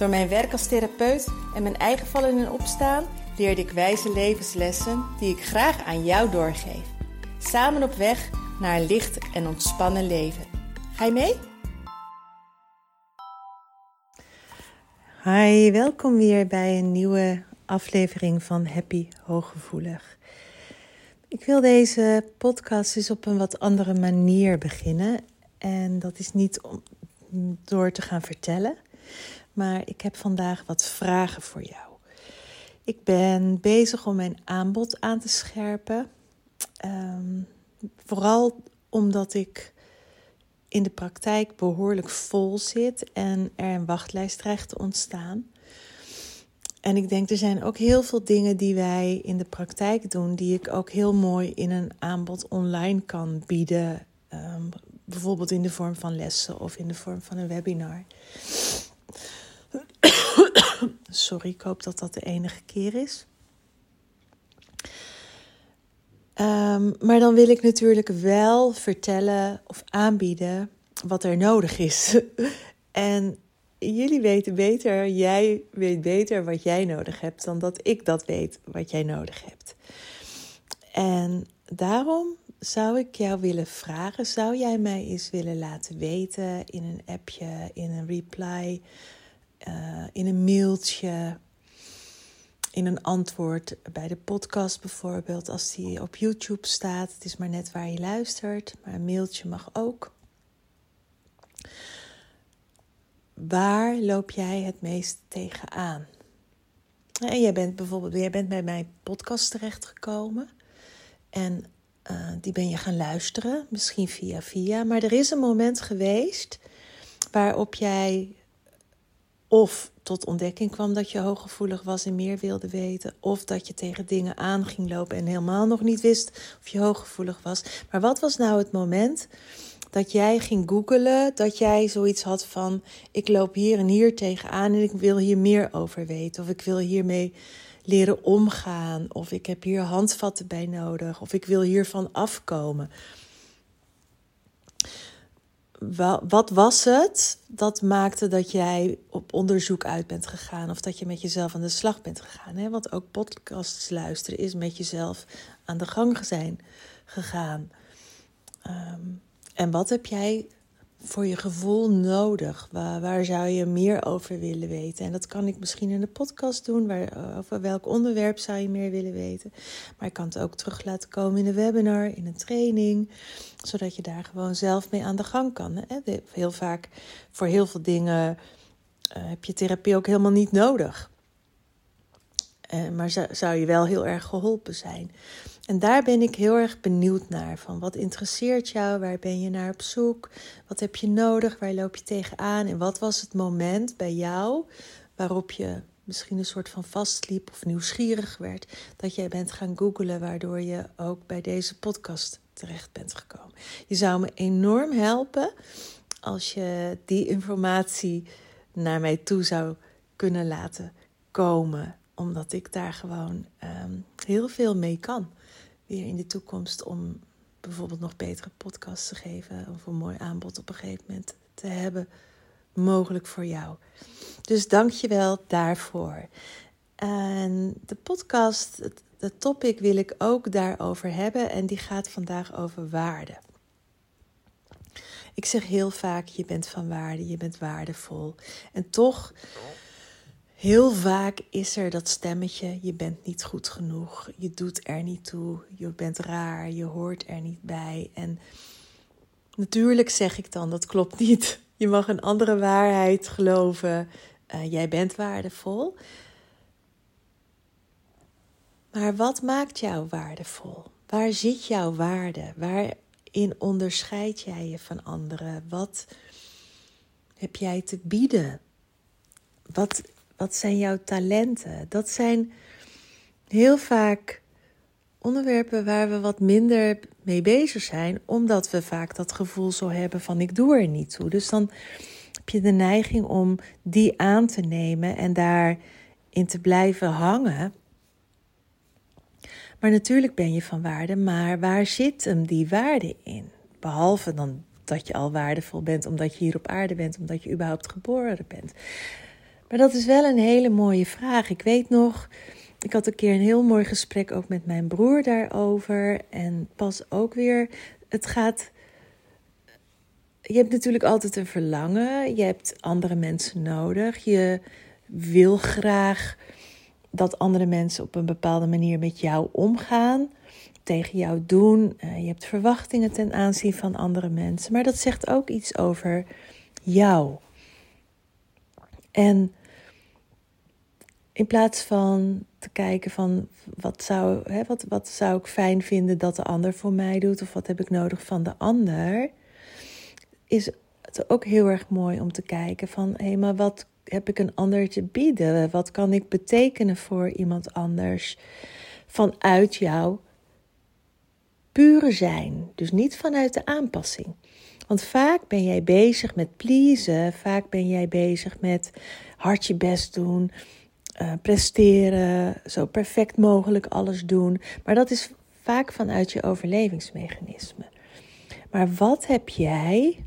Door mijn werk als therapeut en mijn eigen vallen en opstaan leerde ik wijze levenslessen die ik graag aan jou doorgeef. Samen op weg naar een licht en ontspannen leven. Ga je mee? Hi, welkom weer bij een nieuwe aflevering van Happy Hooggevoelig. Ik wil deze podcast eens op een wat andere manier beginnen. En dat is niet om door te gaan vertellen, maar ik heb vandaag wat vragen voor jou. Ik ben bezig om mijn aanbod aan te scherpen. Um, vooral omdat ik in de praktijk behoorlijk vol zit en er een wachtlijst dreigt te ontstaan. En ik denk, er zijn ook heel veel dingen die wij in de praktijk doen, die ik ook heel mooi in een aanbod online kan bieden. Um, bijvoorbeeld in de vorm van lessen of in de vorm van een webinar. Sorry, ik hoop dat dat de enige keer is. Um, maar dan wil ik natuurlijk wel vertellen of aanbieden wat er nodig is. en jullie weten beter, jij weet beter wat jij nodig hebt dan dat ik dat weet wat jij nodig hebt. En daarom zou ik jou willen vragen: zou jij mij eens willen laten weten in een appje, in een reply, uh, in een mailtje, in een antwoord bij de podcast bijvoorbeeld, als die op YouTube staat? Het is maar net waar je luistert, maar een mailtje mag ook. Waar loop jij het meest tegenaan? En jij bent bijvoorbeeld, jij bent bij mijn podcast terechtgekomen. En uh, die ben je gaan luisteren, misschien via via. Maar er is een moment geweest waarop jij of tot ontdekking kwam dat je hooggevoelig was en meer wilde weten, of dat je tegen dingen aan ging lopen en helemaal nog niet wist of je hooggevoelig was. Maar wat was nou het moment dat jij ging googelen, dat jij zoiets had van: ik loop hier en hier tegenaan en ik wil hier meer over weten, of ik wil hiermee leren omgaan, of ik heb hier handvatten bij nodig, of ik wil hiervan afkomen. Wat was het dat maakte dat jij op onderzoek uit bent gegaan of dat je met jezelf aan de slag bent gegaan? Hè? Want ook podcasts luisteren is met jezelf aan de gang zijn gegaan. Um, en wat heb jij voor je gevoel nodig? Waar, waar, zou je meer over willen weten? En dat kan ik misschien in de podcast doen. Waar, eh, over welk onderwerp zou je meer willen weten? Maar ik kan het ook terug laten komen in een webinar, in een training. Zodat je daar gewoon zelf mee aan de gang kan. Hè? Heel vaak voor heel veel dingen uh, heb je therapie ook helemaal niet nodig. Uh, maar zou je wel heel erg geholpen zijn. En daar ben ik heel erg benieuwd naar. Van wat interesseert jou? Waar ben je naar op zoek? Wat heb je nodig? Waar loop je tegenaan? En wat was het moment bij jou waarop je misschien een soort van vastliep of nieuwsgierig werd, dat jij bent gaan googlen, waardoor je ook bij deze podcast terecht bent gekomen. Je zou me enorm helpen als je die informatie naar mij toe zou kunnen laten komen, omdat ik daar gewoon um, heel veel mee kan in de toekomst om bijvoorbeeld nog betere podcasts te geven of een mooi aanbod op een gegeven moment te hebben, mogelijk voor jou. Dus dank je wel daarvoor. En de podcast, het, het topic wil ik ook daarover hebben en die gaat vandaag over waarde. Ik zeg heel vaak, je bent van waarde, je bent waardevol. En toch Heel vaak is er dat stemmetje: je bent niet goed genoeg, je doet er niet toe, je bent raar, je hoort er niet bij. En natuurlijk zeg ik dan: dat klopt niet. Je mag een andere waarheid geloven. Uh, jij bent waardevol. Maar wat maakt jou waardevol? Waar zit jouw waarde? Waarin onderscheid jij je van anderen? Wat heb jij te bieden? Wat Wat zijn jouw talenten? Dat zijn heel vaak onderwerpen waar we wat minder mee bezig zijn, omdat we vaak dat gevoel zo hebben van ik doe er niet toe. Dus dan heb je de neiging om die aan te nemen en daarin te blijven hangen. Maar natuurlijk ben je van waarde, maar waar zit hem die waarde in? Behalve dan dat je al waardevol bent omdat je hier op aarde bent, omdat je überhaupt geboren bent. Maar dat is wel een hele mooie vraag. Ik weet nog, ik had een keer een heel mooi gesprek ook met mijn broer daarover. En pas ook weer, het gaat. Je hebt natuurlijk altijd een verlangen. Je hebt andere mensen nodig. Je wil graag dat andere mensen op een bepaalde manier met jou omgaan, tegen jou doen. Eh, je hebt verwachtingen ten aanzien van andere mensen, maar dat zegt ook iets over jou. En in plaats van te kijken van wat zou, hè, wat, wat zou ik fijn vinden dat de ander voor mij doet, of wat heb ik nodig van de ander, is het ook heel erg mooi om te kijken van hé, hey, maar wat heb ik een ander te bieden? Wat kan ik betekenen voor iemand anders vanuit jouw pure zijn? Dus niet vanuit de aanpassing. Want vaak ben jij bezig met pleasen, vaak ben jij bezig met hard je best doen, uh, presteren, zo perfect mogelijk alles doen. Maar dat is vaak vanuit je overlevingsmechanisme. Maar wat heb jij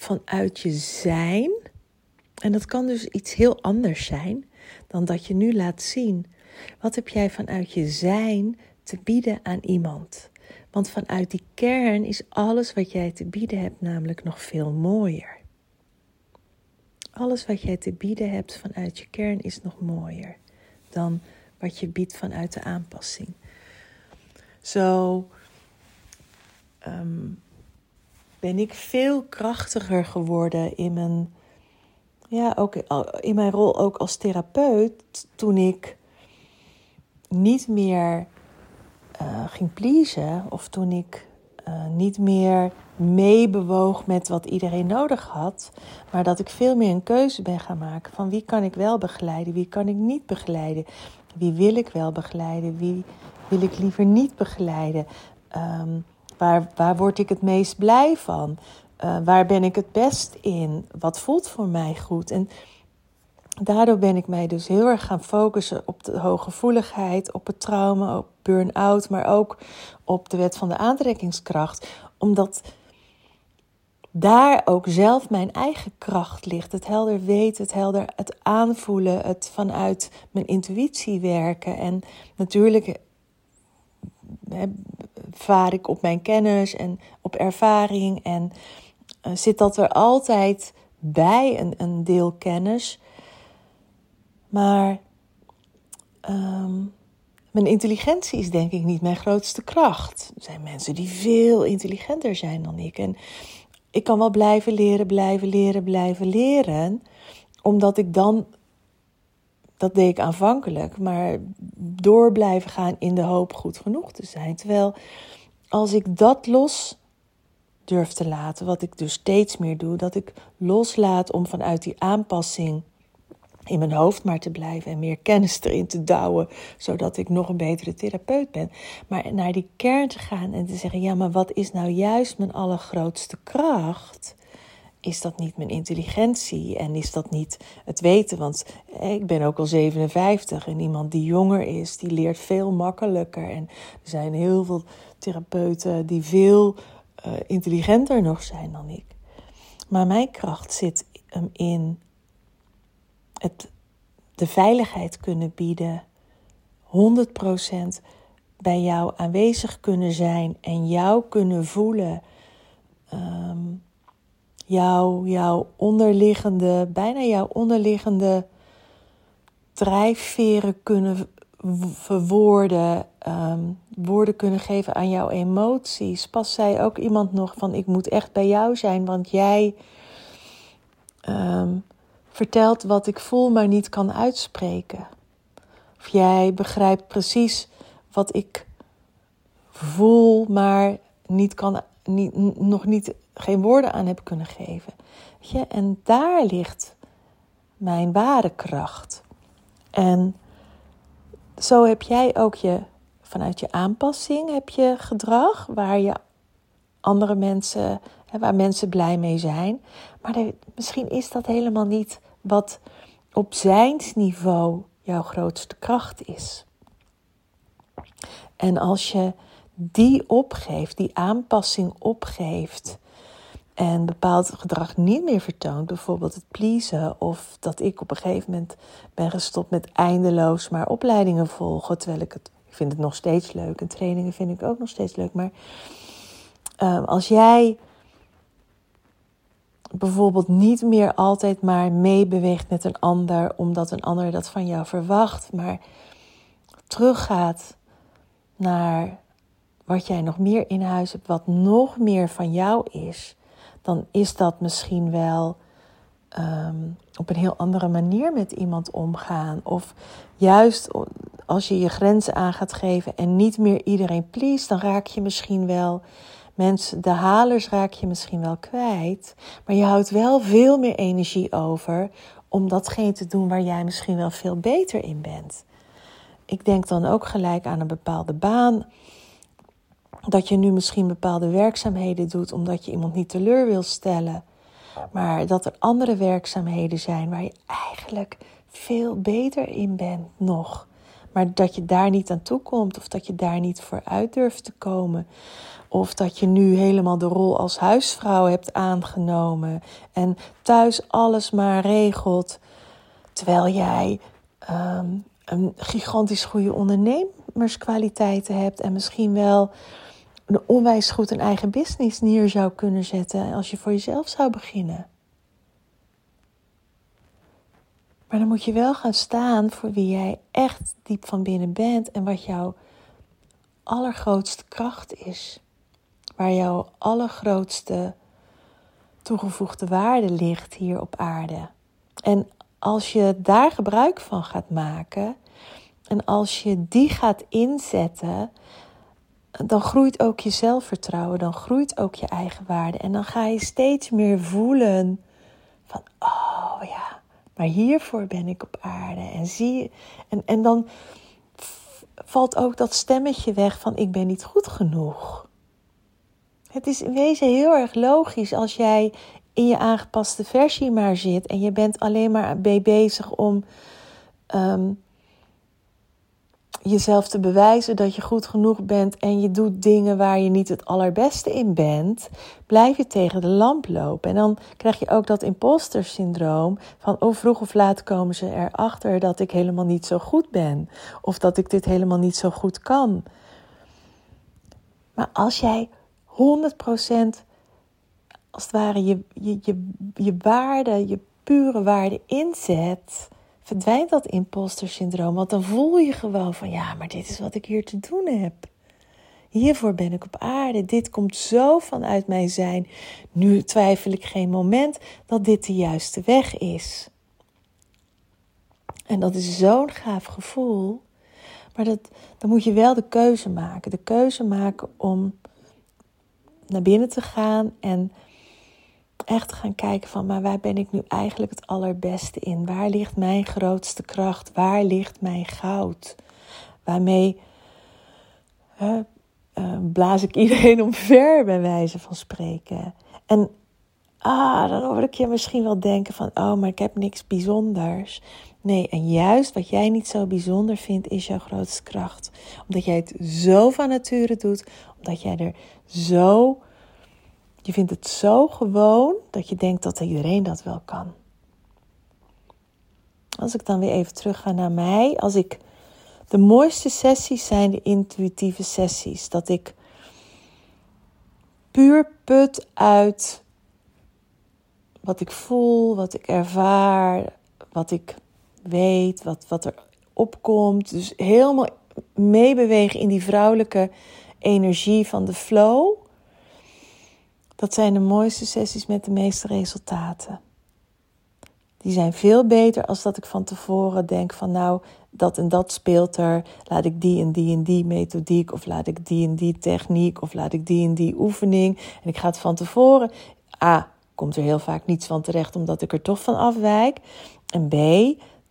vanuit je zijn. En dat kan dus iets heel anders zijn dan dat je nu laat zien. Wat heb jij vanuit je zijn te bieden aan iemand? Want vanuit die kern is alles wat jij te bieden hebt namelijk nog veel mooier. Alles wat jij te bieden hebt vanuit je kern is nog mooier dan wat je biedt vanuit de aanpassing. Zo um, ben ik veel krachtiger geworden in mijn, ja, ook in mijn rol ook als therapeut toen ik niet meer uh, ging pleasen of toen ik uh, niet meer meebewoog met wat iedereen nodig had, maar dat ik veel meer een keuze ben gaan maken van wie kan ik wel begeleiden, wie kan ik niet begeleiden, wie wil ik wel begeleiden, wie wil ik liever niet begeleiden. Um, Waar, waar word ik het meest blij van? Uh, waar ben ik het best in? Wat voelt voor mij goed? En daardoor ben ik mij dus heel erg gaan focussen op de hooggevoeligheid, op het trauma, op burn-out, maar ook op de wet van de aantrekkingskracht. Omdat daar ook zelf mijn eigen kracht ligt. Het helder weten, het helder het aanvoelen, het vanuit mijn intuïtie werken. En natuurlijk vaar ik op mijn kennis en op ervaring en uh, zit dat er altijd bij, een, een deel kennis. Maar um, mijn intelligentie is denk ik niet mijn grootste kracht. Er zijn mensen die veel intelligenter zijn dan ik. En ik kan wel blijven leren, blijven leren, blijven leren. Omdat ik dan dat deed ik aanvankelijk, maar door blijven gaan in de hoop goed genoeg te zijn. Terwijl als ik dat los durf te laten, wat ik dus steeds meer doe, dat ik loslaat om vanuit die aanpassing in mijn hoofd maar te blijven en meer kennis erin te douwen, zodat ik nog een betere therapeut ben. Maar naar die kern te gaan en te zeggen: ja, maar wat is nou juist mijn allergrootste kracht? is dat niet mijn intelligentie en is dat niet het weten? Want ik ben ook al 57 en iemand die jonger is, die leert veel makkelijker. En er zijn heel veel therapeuten die veel uh, intelligenter nog zijn dan ik. Maar mijn kracht zit hem in het, de veiligheid kunnen bieden, 100% bij jou aanwezig kunnen zijn en jou kunnen voelen. Um, jouw, jouw onderliggende, bijna jouw onderliggende drijfveren kunnen verwoorden, um, woorden kunnen geven aan jouw emoties. Pas zei ook iemand nog van ik moet echt bij jou zijn, want jij um, vertelt wat ik voel, maar niet kan uitspreken. Of jij begrijpt precies wat ik voel, maar niet kan, niet, nog niet geen woorden aan heb kunnen geven. je? En daar ligt mijn ware kracht. En zo heb jij ook je, vanuit je aanpassing heb je gedrag waar je andere mensen, waar mensen blij mee zijn. Maar misschien is dat helemaal niet wat op zijn niveau jouw grootste kracht is. En als je die opgeeft, die aanpassing opgeeft en bepaald gedrag niet meer vertoont, bijvoorbeeld het pleasen of dat ik op een gegeven moment ben gestopt met eindeloos maar opleidingen volgen, terwijl ik het, ik vind het nog steeds leuk en trainingen vind ik ook nog steeds leuk, maar uh, als jij bijvoorbeeld niet meer altijd maar meebeweegt met een ander, omdat een ander dat van jou verwacht, maar teruggaat naar wat jij nog meer in huis hebt, wat nog meer van jou is, dan is dat misschien wel um, op een heel andere manier met iemand omgaan. Of juist als je je grenzen aan gaat geven en niet meer iedereen please, dan raak je misschien wel mensen, de halers raak je misschien wel kwijt, maar je houdt wel veel meer energie over om datgene te doen waar jij misschien wel veel beter in bent. Ik denk dan ook gelijk aan een bepaalde baan. Dat je nu misschien bepaalde werkzaamheden doet omdat je iemand niet teleur wil stellen. Maar dat er andere werkzaamheden zijn waar je eigenlijk veel beter in bent nog. Maar dat je daar niet aan toe komt of dat je daar niet voor uit durft te komen. Of dat je nu helemaal de rol als huisvrouw hebt aangenomen en thuis alles maar regelt. Terwijl jij ehm, een gigantisch goede ondernemerskwaliteiten hebt en misschien wel een onwijs goed een eigen business neer zou kunnen zetten als je voor jezelf zou beginnen. Maar dan moet je wel gaan staan voor wie jij echt diep van binnen bent en wat jouw allergrootste kracht is waar jouw allergrootste toegevoegde waarde ligt hier op aarde. En als je daar gebruik van gaat maken en als je die gaat inzetten, dan groeit ook je zelfvertrouwen, dan groeit ook je eigen waarde en dan ga je steeds meer voelen van, oh maar hiervoor ben ik op aarde. En zie en, en dan valt ook dat stemmetje weg van ik ben niet goed genoeg. Het is in wezen heel erg logisch als jij in je aangepaste versie maar zit en je bent alleen maar bezig om ehm, jezelf te bewijzen dat je goed genoeg bent en je doet dingen waar je niet het allerbeste in bent, blijf je tegen de lamp lopen. En dan krijg je ook dat imposter syndroom van oh vroeg of laat komen ze erachter dat ik helemaal niet zo goed ben of dat ik dit helemaal niet zo goed kan. Maar als jij 100% als het ware je, je, je, je waarde, je pure waarde inzet, verdwijnt dat imposter syndroom. Want dan voel je gewoon van ja, maar dit is wat ik hier te doen heb. Hiervoor ben ik op aarde. Dit komt zo vanuit mijn zijn. Nu twijfel ik geen moment dat dit de juiste weg is. En dat is zo'n gaaf gevoel. Maar dat, dan moet je wel de keuze maken. De keuze maken om naar binnen te gaan en echt gaan kijken van, maar waar ben ik nu eigenlijk het allerbeste in? Waar ligt mijn grootste kracht? Waar ligt mijn goud? Waarmee uh, blaas ik iedereen omver, bij wijze van spreken. En ah, dan hoor ik je misschien wel denken van, oh, maar ik heb niks bijzonders. Nee, en juist wat jij niet zo bijzonder vindt, is jouw grootste kracht. Omdat jij het zo van nature doet, omdat jij er zo. Je vindt het zo gewoon dat je denkt dat iedereen dat wel kan. Als ik dan weer even terug ga naar mij, als ik. De mooiste sessies zijn de intuïtieve sessies. Dat ik puur put uit wat ik voel, wat ik ervaar, wat ik weet, wat, wat er opkomt. Dus helemaal meebewegen in die vrouwelijke energie van de flow. Dat zijn de mooiste sessies met de meeste resultaten. Die zijn veel beter als dat ik van tevoren denk van nou, dat en dat speelt er. Laat ik die en die en die methodiek of laat ik die en die techniek of laat ik die en die oefening. En ik ga het van tevoren. Ah, komt er heel vaak niets van terecht omdat ik er toch van afwijk. En B,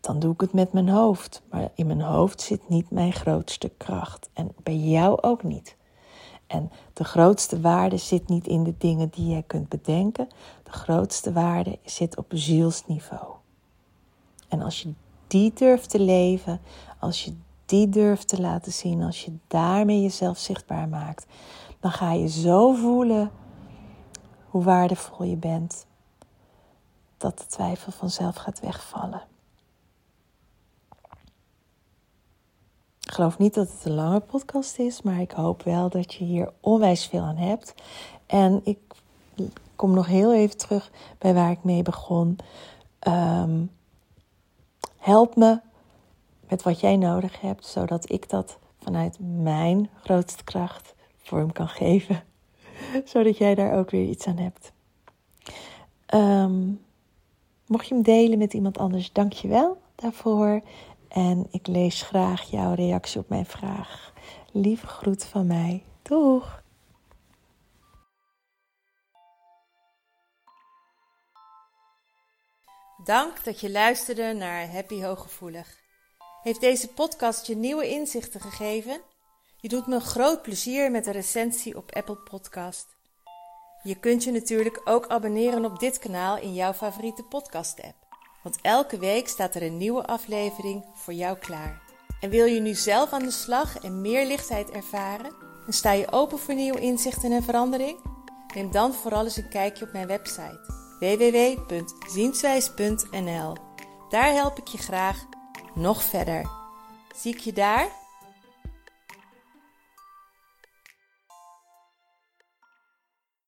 dan doe ik het met mijn hoofd. Maar in mijn hoofd zit niet mijn grootste kracht. En bij jou ook niet. En de grootste waarde zit niet in de dingen die jij kunt bedenken. De grootste waarde zit op zielsniveau. En als je die durft te leven, als je die durft te laten zien, als je daarmee jezelf zichtbaar maakt, dan ga je zo voelen hoe waardevol je bent, dat de twijfel vanzelf gaat wegvallen. Ik geloof niet dat het een lange podcast is, maar ik hoop wel dat je hier onwijs veel aan hebt. En ik kom nog heel even terug bij waar ik mee begon. Ehm, help me met wat jij nodig hebt, zodat ik dat vanuit mijn grootste kracht vorm kan geven. zodat jij daar ook weer iets aan hebt. Ehm, mocht je hem delen met iemand anders, dank je wel daarvoor. En ik lees graag jouw reactie op mijn vraag. Lieve groet van mij. Doeg! Dank dat je luisterde naar Happy Hooggevoelig. Heeft deze podcast je nieuwe inzichten gegeven? Je doet me groot plezier met een recensie op Apple Podcast. Je kunt je natuurlijk ook abonneren op dit kanaal in jouw favoriete podcast-app. Want elke week staat er een nieuwe aflevering voor jou klaar. En wil je nu zelf aan de slag en meer lichtheid ervaren? En sta je open voor nieuwe inzichten en verandering? Neem dan vooral eens een kijkje op mijn website www.zienswijs.nl. Daar help ik je graag nog verder. Zie ik je daar?